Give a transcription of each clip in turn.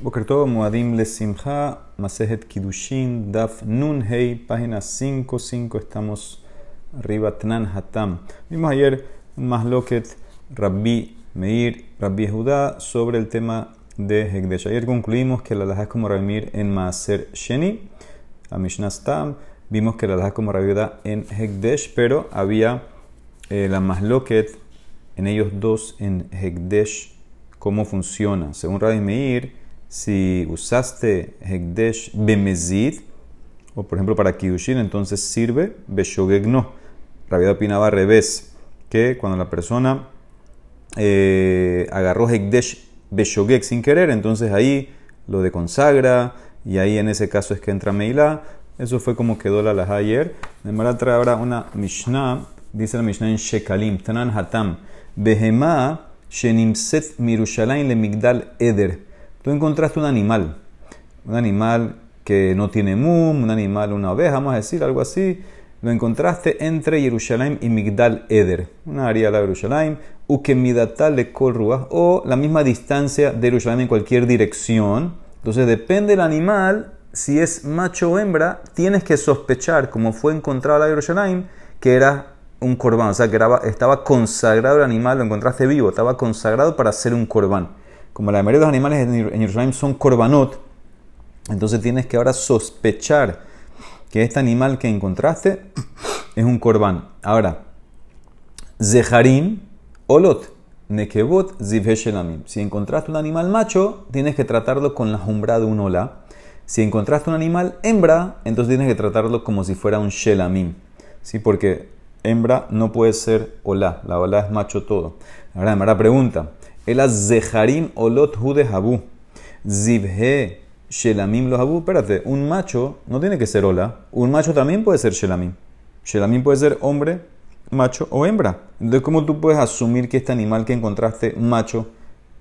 Bokerto, Muadim Le Simcha, Masejet Kidushin, Daf Nun Hei, página 5.5, estamos arriba, Tnan Hatam. Vimos ayer un Masloket, Rabbi Meir, Rabbi Judá, sobre el tema de Hekdesh. Ayer concluimos que la laja es como Rabbi en Maaser Sheni, a Mishnah Stam. Vimos que la laja es como Rabbi Judá en Hekdesh, pero había eh, la Masloket en ellos dos en Hekdesh. ¿Cómo funciona? Según Rabbi Meir, si usaste Hekdesh Bemezid, o por ejemplo para Kiddushin, entonces sirve Beshogeg no. Rabia opinaba al revés, que cuando la persona eh, agarró Hekdesh Beshogeg sin querer, entonces ahí lo de consagra, y ahí en ese caso es que entra Meilá. Eso fue como quedó la laja ayer. De trae ahora una Mishnah, dice la Mishnah en Shekalim, Tanan Hatam, Behemá Shenimset Mirushalayim le Migdal Eder tú encontraste un animal, un animal que no tiene mum, un animal, una oveja, vamos a decir, algo así, lo encontraste entre Jerusalén y Migdal Eder, una área de Jerusalén, Ukemidatal de Kolruah, o la misma distancia de Jerusalén en cualquier dirección. Entonces depende del animal, si es macho o hembra, tienes que sospechar, como fue encontrado la Jerusalén, que era un corbán, o sea, que estaba consagrado el animal, lo encontraste vivo, estaba consagrado para ser un corbán como la mayoría de los animales en Jerusalén son korbanot, entonces tienes que ahora sospechar que este animal que encontraste es un corbán. Ahora, Zeharim, Olot, Nekebot, Zivheshelamim. Si encontraste un animal macho, tienes que tratarlo con la jumbra de un ola. Si encontraste un animal hembra, entonces tienes que tratarlo como si fuera un shelamim. ¿Sí? Porque hembra no puede ser ola, la ola es macho todo. Ahora, me pregunta. El zeharim olot de habu. Zivhe shelamim lo habu. Espérate, un macho no tiene que ser hola. Un macho también puede ser shelamim. Shelamim puede ser hombre, macho o hembra. Entonces, ¿cómo tú puedes asumir que este animal que encontraste macho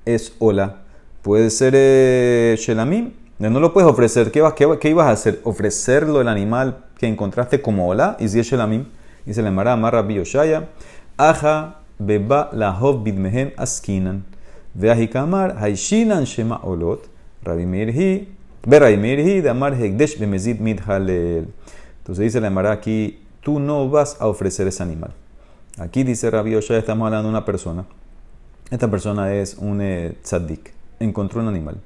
es hola? Puede ser eh, shelamim. No lo puedes ofrecer. ¿Qué, ¿Qué, ibas a hacer? Ofrecerlo el animal que encontraste como hola. Y si es shelamim, dice la Mara Marra Bioshaya. Aja beba lahov bidmehen askinan. Veahikamar, Haishinan Shema Olot, Rabbi Mirhi, Rabbi Mirhi, de Amar Hegdesh Bemezid Midhalel. Entonces dice la Emara aquí, tú no vas a ofrecer ese animal. Aquí dice Rabbi Oshaya, estamos hablando de una persona. Esta persona es un eh, tzaddik. Encontró un animal.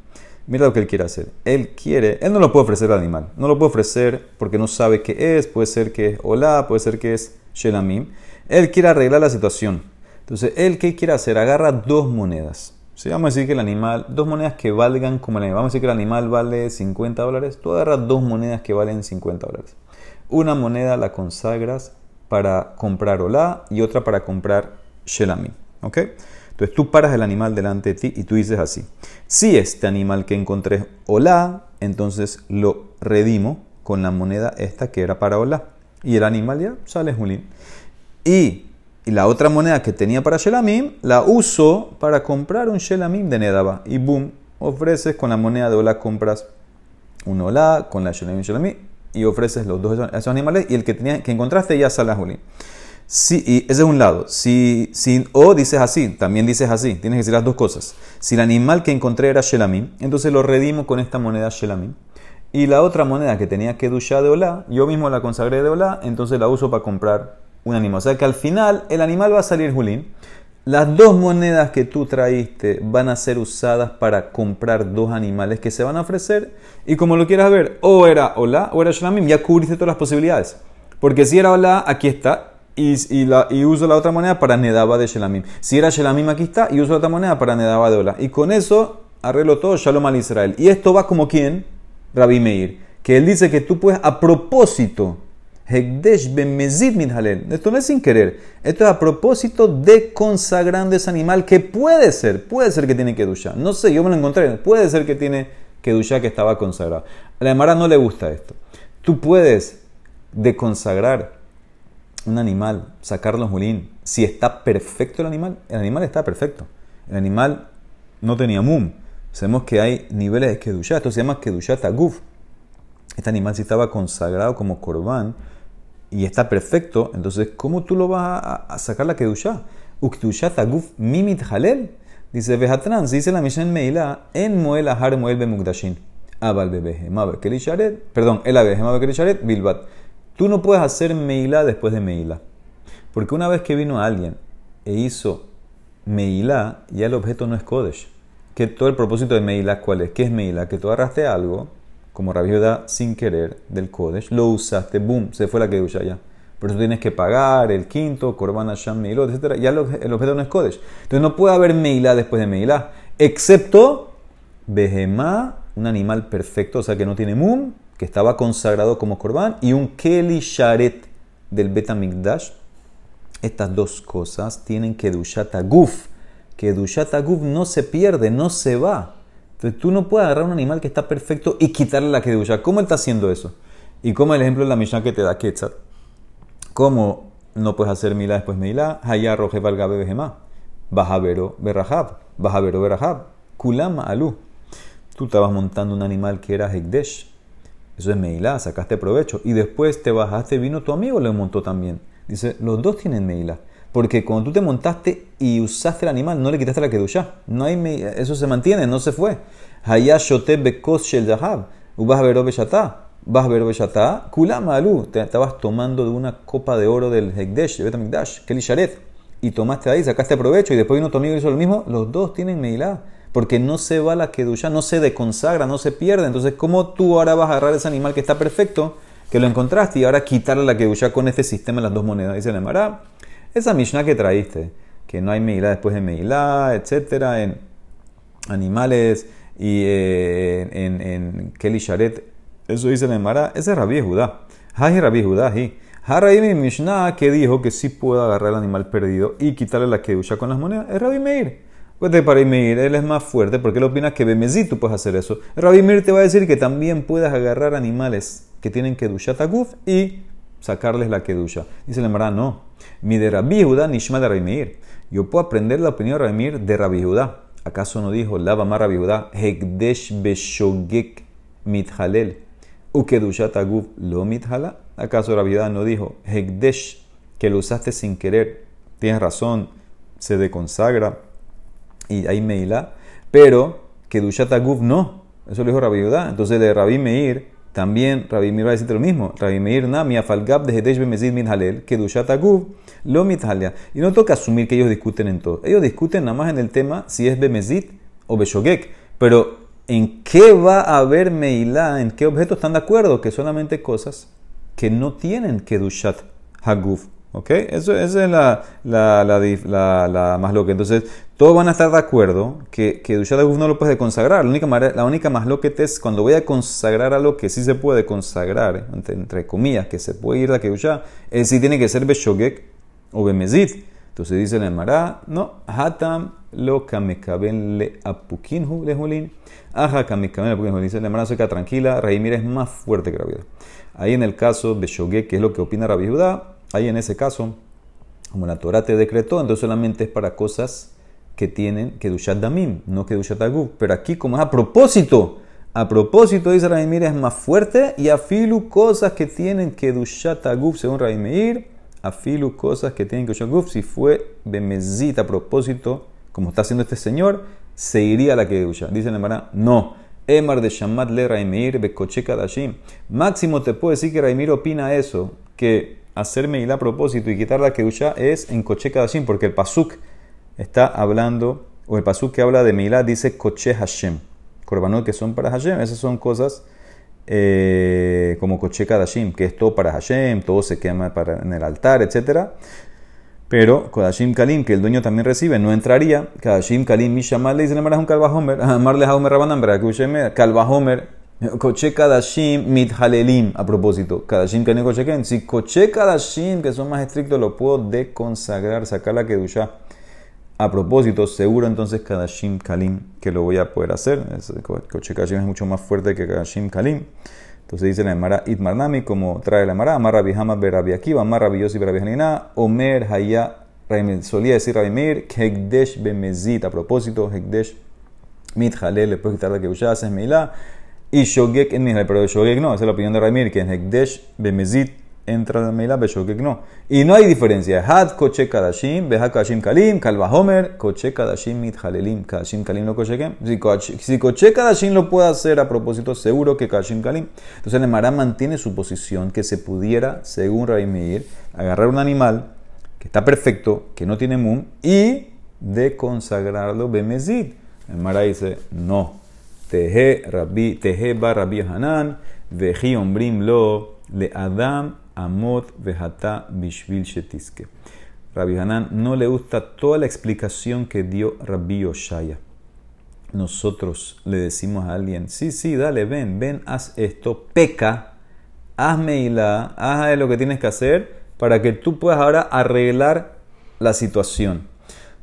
Mira lo que él quiere hacer. Él quiere, él no lo puede ofrecer al animal. No lo puede ofrecer porque no sabe qué es. Puede ser que es hola, puede ser que es shelamim. Él quiere arreglar la situación. Entonces, él qué quiere hacer? Agarra dos monedas. Si vamos a decir que el animal, dos monedas que valgan como el animal, vamos a decir que el animal vale 50 dólares, tú agarras dos monedas que valen 50 dólares. Una moneda la consagras para comprar olá y otra para comprar shelami. ¿Ok? Entonces tú paras el animal delante de ti y tú dices así. Si este animal que encontré olá, entonces lo redimo con la moneda esta que era para olá. Y el animal ya sale julín. Y y la otra moneda que tenía para Shelamim la uso para comprar un Shelamim de Nedaba. Y boom, ofreces con la moneda de Ola, compras un Ola con la Shelamim Shelamim y ofreces los dos esos animales y el que, tenía, que encontraste ya sale a Juli. Sí, y ese es un lado. Si, si, o dices así, también dices así, tienes que decir las dos cosas. Si el animal que encontré era Shelamim, entonces lo redimo con esta moneda Shelamim. Y la otra moneda que tenía que duchar de Ola, yo mismo la consagré de Ola, entonces la uso para comprar un animal. O sea que al final el animal va a salir Julín. Las dos monedas que tú traíste van a ser usadas para comprar dos animales que se van a ofrecer. Y como lo quieras ver, o era hola o era Shalamim, ya cubriste todas las posibilidades. Porque si era hola, aquí está. Y, y, uso la otra moneda para Nedaba de Shelamim. Si era Shelamim, aquí está. Y uso la otra moneda para Nedaba de Ola. Y con eso arreglo todo Shalom al Israel. Y esto va como quien? Rabbi Meir. Que él dice que tú puedes a propósito Hekdesh bemezid. Esto no es sin querer. Esto es a propósito de consagrando ese animal que puede ser, puede ser que tiene que duchar. No sé, yo me lo encontré. Puede ser que tiene que duchar que estaba consagrado. A la Emara no le gusta esto. Tú puedes deconsagrar un animal, sacarlo julín. Si está perfecto el animal, el animal está perfecto. El animal no tenía mum. Sabemos que hay niveles de kedusha. Esto se llama kedusha taguf. Este animal si estaba consagrado como corbán y está perfecto, entonces, ¿cómo tú lo vas a, sacar la Kedushá? Uktusha taguf mimit halel. Dice Vejatran, se dice la Mishnah en Meila, en Moel Ahar Moel Bemugdashin. Abal Bebehema Bekelisharet, perdón, el Abehema Bekelisharet, Bilbat. Tú no puedes hacer Meila después de Meila. Porque una vez que vino alguien e hizo Meila, ya el objeto no es Kodesh. Que todo el propósito de Meila, ¿cuál es? ¿Qué es Meila? Que tú agarraste algo, como Rabioda sin querer, del Kodesh, lo usaste, boom, se fue la Kedusha ya. Por eso tienes que pagar el quinto, Korban Hashem, Meilot, etc. Ya el objeto no es Kodesh. Entonces no puede haber Meilá después de Meilá, excepto Behemá, un animal perfecto, o sea que no tiene Mum, que estaba consagrado como Korban, y un Keli Sharet del Betamikdash. Estas dos cosas tienen que Dushata Guf. Que Dushata Guf no se pierde, no se va. Entonces tú no puedes agarrar un animal que está perfecto y quitarle la Kedusha. ¿Cómo él está haciendo eso? Y como el ejemplo de la Mishnah que te da Quetzat. ¿Cómo no puedes hacer milá después milá? Hayá roje valgabe behemá. Bajavero berrahab. Bajavero berrahab. Kulama alu. Tú estabas montando un animal que era hekdesh. Eso es meilá, sacaste provecho. Y después te bajaste, vino tu amigo, le montó también. Dice, los dos tienen meilá. Porque cuando tú te montaste y usaste el animal, no le quitaste la kedusha. No hay eso se mantiene, no se fue. Hayá shote bekos shel yahab. Ubajavero beshatá. Ver Beshata, Kulama Alu, te estabas tomando de una copa de oro del Hekdesh, de Betamikdash, Keli Sharet, y tomaste ahí, sacaste provecho, y después vino tu amigo y hizo lo mismo, los dos tienen Meilá, porque no se va la Kedusha, no se deconsagra, no se pierde. Entonces, ¿cómo tú ahora vas a agarrar ese animal que está perfecto, que lo encontraste, y ahora quitarle la Kedusha con este sistema de las dos monedas? Dice Nemara, esa Mishnah que traíste, que no hay Meilá después de Meilá, etcétera, en animales y eh, en, en Keli Sharet eso dice la Emara. Ese es Rabí Judá. Hay Rabí Judá. mi Mishnah que dijo que sí puede agarrar el animal perdido y quitarle la kedusha con las monedas. Es Rabí Meir. Pues de para Meir, él es más fuerte porque él opina que Bemezí tú puedes hacer eso. Rabí Meir te va a decir que también puedes agarrar animales que tienen kedusha taguf y sacarles la kedusha. Dice la Emara, no. Mi de Rabí Judá, Nishma de Rabí Meir. Yo puedo aprender la opinión de Rabí Meir de Rabí Judá. ¿Acaso no dijo Lava Mar Rabí Judá? Hekdesh Beshogek Mithalel. Ukedushat aguf lo mithala. ¿Acaso la vida no dijo Hekdesh que lo usaste sin querer? Tienes razón, se deconsagra y hay meila. Pero Kedushat aguf no. Eso lo dijo Rabbi Entonces de Rabbi Meir también Rabbi Meir va a decirte lo mismo. Rabbi Meir na mi afalgab de Hedesh bemezid min halel. Kedushat aguf lo mithalia. Y no toca asumir que ellos discuten en todo. Ellos discuten nada más en el tema si es bemezid o beshogek. Pero en qué va a haber Meilá, en qué objetos están de acuerdo, que solamente cosas que no tienen Kedushat Haguf. ¿Ok? Eso, esa es la, la, la, la, más loca. Entonces, todos van a estar de acuerdo que, que Haguf no lo puede consagrar. La única, la única más loca es cuando voy a consagrar algo que sí se puede consagrar, entre, comillas, que se puede ir a Kedushat, es si tiene que ser Beshogek o Bemezit. Entonces dice el Emara, no, Hatam lo kamekaben le apukinhu le julin. Aja kamekaben le apukinhu. Dice el Emara, se queda tranquila, Raimir es más fuerte que Rabbi Ahí en el caso de Shogek, que es lo que opina Rabbi Judá, ahí en ese caso, como la Torah te decretó, entonces solamente es para cosas que tienen que Dushat Damim, no que Dushat Aguf. Pero aquí, como es a propósito, a propósito, dice Rabbi es más fuerte y afilu cosas que tienen que Dushat Aguf, según Rabbi afilu cosas que tienen que Guf, si fue bemezita a propósito, como está haciendo este señor, se iría a la kedusha. Dice la hermana, no. Emar de Shamat le Raimir bekoche kadashim. Máximo te puedo decir que Raimir opina eso, que hacer Meilá a propósito y quitar la kedusha es en koche kadashim, porque el pasuk está hablando, o el pasuk que habla de Meilá dice koche Hashem. Korbanot que son para Hashem, esas son cosas eh, como Koche Kadashim, que es todo para Hashem, todo se quema para, en el altar, etc. Pero Kodashim Kalim, que el dueño también recibe, no entraría. Kadashim Kalim, Mishamal le dice, le un Kalvahomer, Amarle Haumer Rabanam, Kalvahomer, Koche Kadashim Mithalelim, a propósito. Kadashim Kalim Koche Ken. Si Koche Kadashim, que son más estrictos, lo puedo deconsagrar, sacar la Kedusha a propósito, seguro entonces Kadashim Kalim que lo voy a poder hacer. Coche Kadashim es mucho más fuerte que Kadashim Kalim. Entonces dice la Emara Itmarnami, como trae la Emara, Amar Rabbi Hamad Berabi Akiva, Amar Rabbi Yossi Berabi Hanina, Omer Haya, solía decir Rabbi Meir, Hekdesh Bemezit, a propósito, Hekdesh Mit Halel, le puedes quitar la que haces Meilá, y Shogek en Mihal, pero Shogek no, esa es la opinión de Rabbi Meir, que en Hekdesh Bemezit entra la Meila que no. Y no hay diferencia. Had koche kadashim, beha kadashim kalim, kalva homer, koche kadashim mit halelim, kadashim kalim lo koche Si koche kadashim lo puede hacer a propósito, seguro que kadashim kalim. Entonces el mantiene su posición que se pudiera, según Rabbi Meir, agarrar un animal que está perfecto, que no tiene mum, y de consagrarlo bemezid. El dice, no. Teje, rabbi, teje ba rabbi Hanan, veji ombrim lo, le adam amot vejata bishvil shetiske. Rabbi Hanan no le gusta toda la explicación que dio Rabbi Oshaya. Nosotros le decimos a alguien, sí, sí, dale, ven, ven, haz esto, peca, hazme y la, haz lo que tienes que hacer para que tú puedas ahora arreglar la situación.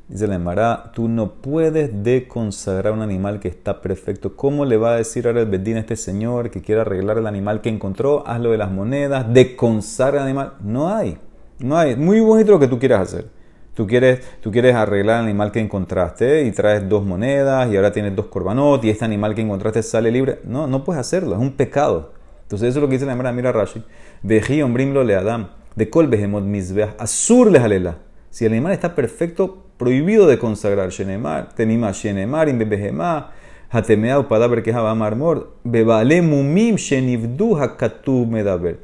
Dice la Emara, tú no puedes deconsagrar un animal que está perfecto. ¿Cómo le va a decir ahora el Bedín a este señor que quiere arreglar el animal que encontró? Hazlo de las monedas, deconsagra el animal. No hay, no hay. Muy bonito lo que tú quieras hacer. Tú quieres, tú quieres arreglar el animal que encontraste y traes dos monedas y ahora tienes dos corbanot y este animal que encontraste sale libre. No, no puedes hacerlo, es un pecado. Entonces eso es lo que dice la Emara, mira Rashi. Vejí ombrimlo le Adam, de kol behemot misbeah, azur le jalela. Si el animal está perfecto, prohibido de consagrar Shenemar, Tenima Shenemar, Imbebehema, Hatemea Upadaber que Marmor, Bebale Mumim Shenivdu Hakatu Medaber.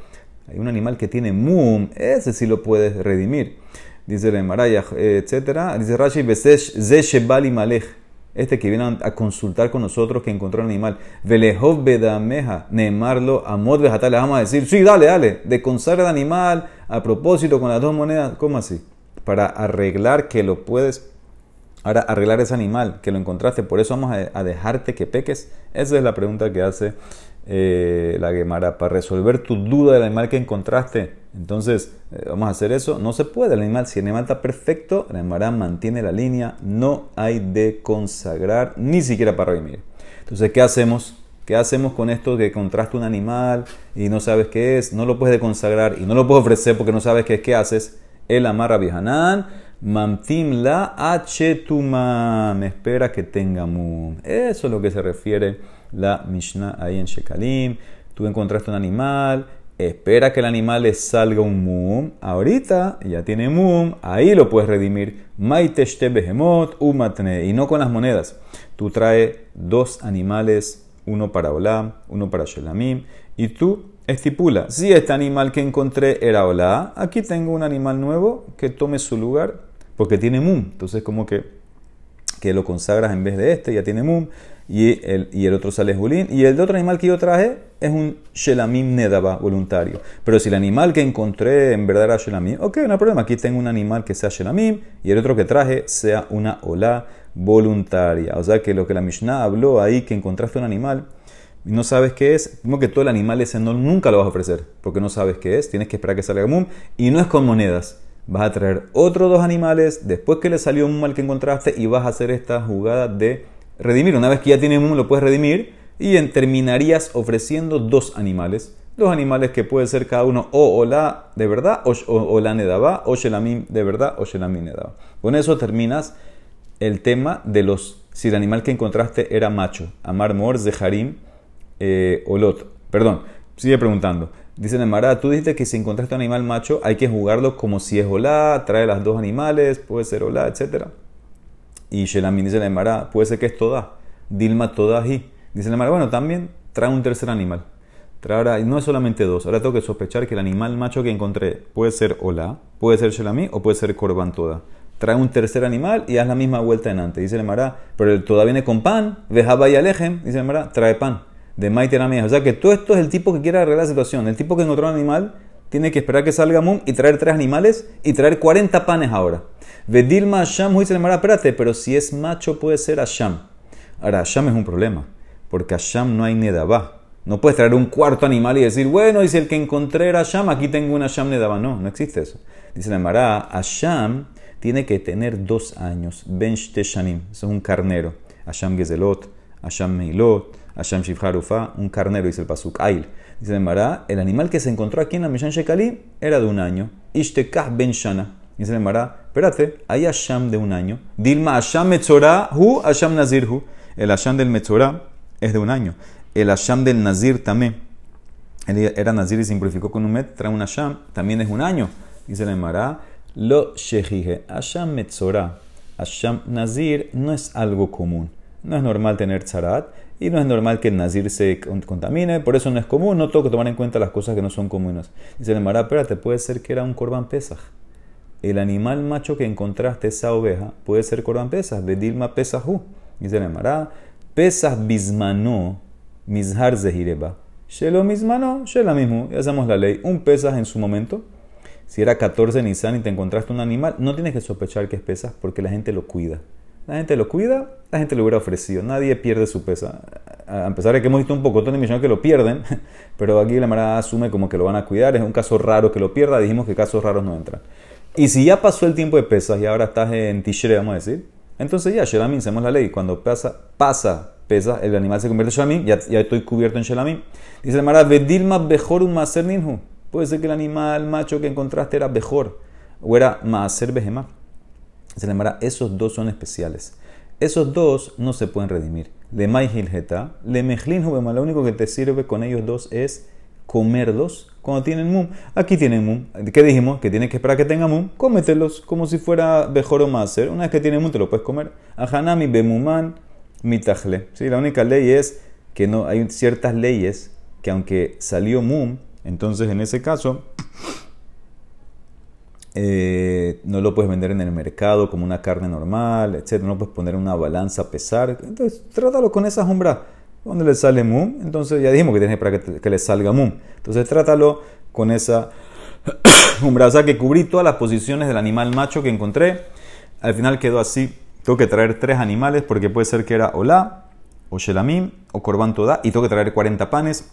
Hay un animal que tiene mum, ese sí lo puedes redimir. Dice el Maraya, etc. Dice Rashi, Besesh Zeshebali Malech. Este que viene a consultar con nosotros que encontró el animal. Velehov Bedameja, Nemarlo, Amod Bejata. Le vamos a decir, sí, dale, dale, de consagrar el animal a propósito con las dos monedas. ¿Cómo así? Para arreglar que lo puedes, ahora arreglar ese animal que lo encontraste, por eso vamos a, dejarte que peques. Esa es la pregunta que hace eh, la Gemara, para resolver tu duda del animal que encontraste. Entonces, eh, vamos a hacer eso. No se puede. El animal, si el animal está perfecto, la Gemara mantiene la línea. No hay de consagrar, ni siquiera para redimir. Entonces, ¿qué hacemos? ¿Qué hacemos con esto que encontraste un animal y no sabes qué es? No lo puedes consagrar y no lo puedes ofrecer porque no sabes qué es. ¿Qué haces? El amarra Hanan, mamtim la achetuma, me espera que tenga mum. Eso es lo que se refiere la Mishnah ahí en Shekalim. Tú encontraste un animal, espera que el animal le salga un mum. Ahorita ya tiene mum, ahí lo puedes redimir. Maiteshte behemot umatne. Y no con las monedas. Tú traes dos animales, uno para Olam, uno para Shelamim, y tú estipula, si este animal que encontré era hola, aquí tengo un animal nuevo que tome su lugar porque tiene mum. Entonces como que, que lo consagras en vez de este, ya tiene mum, y el, y el otro sale julín. Y el otro animal que yo traje es un shelamim nedaba voluntario. Pero si el animal que encontré en verdad era shelamim, ok, no hay problema, aquí tengo un animal que sea shelamim y el otro que traje sea una hola voluntaria. O sea que lo que la Mishnah habló ahí, que encontraste un animal, y no sabes qué es, como que todo el animal ese no, nunca lo vas a ofrecer, porque no sabes qué es, tienes que esperar que salga mum, y no es con monedas. Vas a traer otros dos animales después que le salió un mal que encontraste y vas a hacer esta jugada de redimir. Una vez que ya tiene mum, lo puedes redimir y terminarías ofreciendo dos animales. Dos animales que puede ser cada uno o hola de verdad, o, o, la nedaba, o shelamim de verdad, o shelamim nedaba. Con eso terminas el tema de los, si el animal que encontraste era macho, amar mor, zeharim, eh, olot. Perdón, sigue preguntando. Dice Nemara, tú dijiste que si encontraste un animal macho hay que jugarlo como si es olá, trae las dos animales, puede ser olá, etc. Y Shelamin dice Nemara, puede ser que es toda. Dilma toda y Dice Nemara, bueno, también trae un tercer animal. Trae y no es solamente dos. Ahora tengo que sospechar que el animal macho que encontré puede ser olá, puede ser Shelami o puede ser Corban toda. Trae un tercer animal y haz la misma vuelta en antes. Dice Nemara, pero el toda viene con pan. Vejaba y alejen. Dice Nemara, trae pan de Maite O sea que todo esto es el tipo que quiere arreglar la situación. El tipo que encontró un animal tiene que esperar que salga Mum y traer tres animales y traer 40 panes ahora. Vedilma Asham, dice Mara, espérate, pero si es macho puede ser Asham. Ahora, Asham es un problema, porque Asham no hay Nedabá. No puedes traer un cuarto animal y decir, bueno, si el que encontré era Asham, aquí tengo un Asham Nedabá. No, no existe eso. Dice el Mara, Asham tiene que tener dos años. Ben Shanim, eso es un carnero. Asham Gezelot, Asham Meilot. Hashem Shifharufa, un carnero, dice el Pasuk Ail. Dice el Mará, el animal que se encontró aquí en la Mishan Shekali era de un año. Ishtekah ben Shana. Dice el Mará, espérate, hay Hashem de un año. Dilma Hashem Metzorah, hu Hashem Nazir hu. El Hashem del Metzorah es de un año. El Hashem del Nazir también él era nazir y se impurificó con un met, trae una sham, también es un año. Dice la Emara, lo shejije, asham metzora, asham nazir no es algo común. No es normal tener tzarat y no es normal que el nazir se contamine, por eso no es común, no tengo que tomar en cuenta las cosas que no son comunes. Dice la Emara, espérate, puede ser que era un korban pesaj. El animal macho que encontraste, esa oveja, puede ser korban pesaj, bedilma pesahu. Dice la Emara, pesaj bismano, mizhar zehireba. Shelo mismano, shela mismo. Ya sabemos la ley. Un pesas en su momento. Si era 14 Nisan y te encontraste un animal, no tienes que sospechar que es pesas porque la gente lo cuida. La gente lo cuida, la gente lo hubiera ofrecido. Nadie pierde su pesa. A pesar de que hemos visto un poco de millones que lo pierden, pero aquí la Mara asume como que lo van a cuidar. Es un caso raro que lo pierda. Dijimos que casos raros no entran. Y si ya pasó el tiempo de pesas y ahora estás en Tishre, vamos a decir, entonces ya, Shelamin, hacemos la ley. Cuando pasa, pasa pesa, el animal se convierte en Shelamim, ya, ya estoy cubierto en Shelamim. Dice el Mara, Vedilma Bejor un Maser Ninhu. Puede ser que el animal macho que encontraste era Bejor o era Maser Behemá. El Mara, esos dos son especiales. Esos dos no se pueden redimir. Le Maihil Geta, Le Mejlin lo único que te sirve con ellos dos es comerlos cuando tienen mum. Aquí tienen mum. ¿Qué dijimos? Que tienes que esperar que tenga mum. Cómetelos como si fuera Bejor o Maser. Una vez que tiene mum te lo puedes comer. Ahanami Bemuman mitajle. ¿sí? La única ley es que no hay ciertas leyes que aunque salió mum, entonces en ese caso eh, no lo puedes vender en el mercado como una carne normal, etc. No puedes poner una balanza a pesar. Entonces trátalo con esa sombra. Donde le sale mum, entonces ya dijimos que tienes para que, le salga mum. Entonces trátalo con esa umbra. O sea que cubrí todas las posiciones del animal macho que encontré. Al final quedó así tengo que traer tres animales porque puede ser que era Olá, o Shelamim, o Korban Toda, y tengo que traer 40 panes.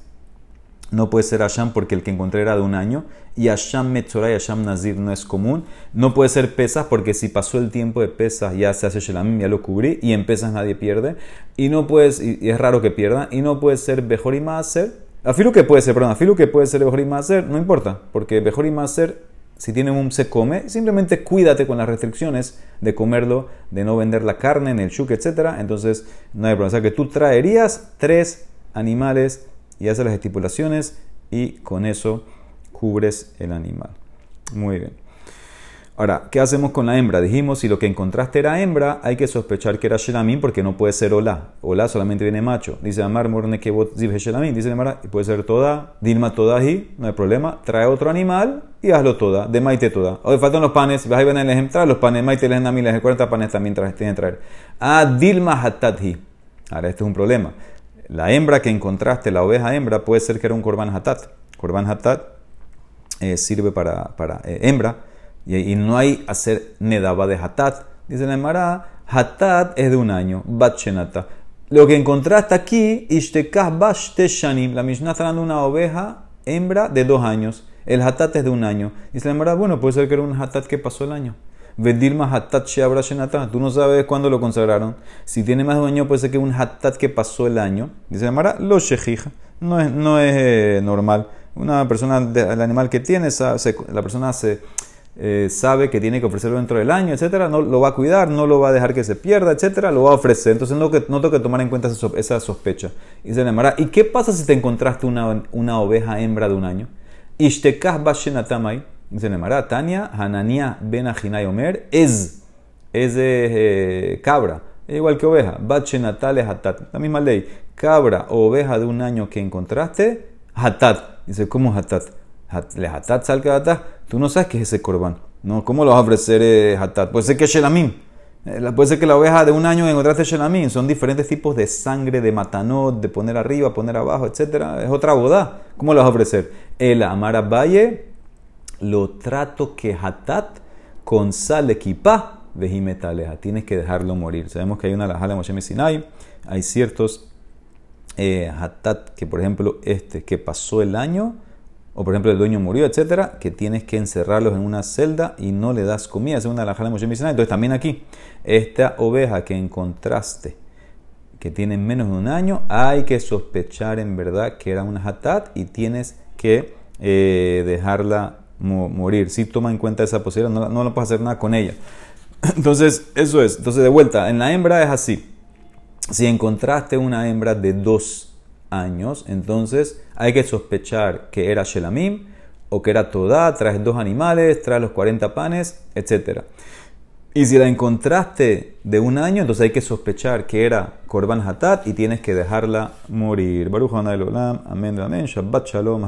No puede ser Asham porque el que encontré era de un año. Y Asham Metzorah y Asham Nazir no es común. No puede ser pesas porque si pasó el tiempo de pesas ya se hace Shelamim, ya lo cubrí. Y en pesas nadie pierde. Y no puedes, y es raro que pierda. Y no puede ser Bejor y Maaser. Afilu que puede ser, perdón, Afilu que puede ser Bejor y Maaser, no importa. Porque Bejor y Maaser si tiene un se come, simplemente cuídate con las restricciones de comerlo, de no vender la carne en el shuk, etc. Entonces no hay problema. O sea que tú traerías tres animales y haces las estipulaciones y con eso cubres el animal. Muy bien. Ahora, ¿qué hacemos con la hembra? Dijimos, si lo que encontraste era hembra, hay que sospechar que era Shelamim porque no puede ser Olá. Olá solamente viene macho. Dice Amar Morne Kebot Ziv Shelamim. Dice Amar, puede ser toda, Dilma Todahi, no hay problema. Trae otro animal y hazlo toda, de Maite toda. Hoy faltan los panes, vas a ver en el ejemplo, los panes, Maite les les 40 panes también tienen que traer. Ah, Dilma Hatadhi. Ahora, este es un problema. La hembra que encontraste, la oveja hembra, puede ser que era un Korban Hatat. Korban Hatat eh, sirve para, para eh, hembra y, no hay hacer nedaba de hatat. Dice la Emara, hatat es de un año, batchenata. Lo que encontraste aquí, ishtekah bashte shanim. La Mishnah está dando una oveja hembra de dos años. El hatat es de un año. Dice la Emara, bueno, puede ser que era un hatat que pasó el año. Vedilma hatat sheabra shenata. Tú no sabes cuándo lo consagraron. Si tiene más de un año, puede ser que un hatat que pasó el año. Dice la Emara, lo shejija. No es, no es eh, normal. Una persona, el animal que tiene, la persona se eh, sabe que tiene que ofrecerlo dentro del año, etcétera, no lo va a cuidar, no lo va a dejar que se pierda, etcétera, lo va a ofrecer. Entonces no, no tengo que tomar en cuenta esa sospecha. Y se llamará, ¿y qué pasa si te encontraste una, una oveja hembra de un año? Ishtekah bashenatamai, dice Nemara, Tania, Hanania ben Omer, es, es de eh, cabra, igual que oveja, bashenatale hatat, la misma ley, cabra o oveja de un año que encontraste, hatat, dice, ¿cómo hatat? Le hatat salka Tú no sabes qué es ese corbán. ¿no? ¿Cómo lo vas a ofrecer eh, hatat? Puede ser que es shelamim. Eh, puede ser que la oveja de un año encontraste shelamim. Son diferentes tipos de sangre, de matanot, de poner arriba, poner abajo, etc. Es otra boda. ¿Cómo lo vas a ofrecer? El amara valle lo trato que hatat con sal equipa vejimetaleja. Tienes que dejarlo morir. Sabemos que hay una lajala Moshe Sinai. Hay ciertos eh, hatat que, por ejemplo, este que pasó el año o por ejemplo el dueño murió, etcétera, que tienes que encerrarlos en una celda y no le das comida, según la jala de Entonces también aquí, esta oveja que encontraste, que tiene menos de un año, hay que sospechar en verdad que era una hatat y tienes que eh, dejarla morir. Si toma en cuenta esa posibilidad, no, no, puedes hacer nada con ella. Entonces, eso es. Entonces, de vuelta, en la hembra es así. Si encontraste una hembra de dos años, entonces hay que sospechar que era Shelamim o que era Todá, traes dos animales, traes los 40 panes, etc. Y si la encontraste de un año, entonces hay que sospechar que era Korban Hatat y tienes que dejarla morir. Baruch amén, amén, Shabbat Shalom.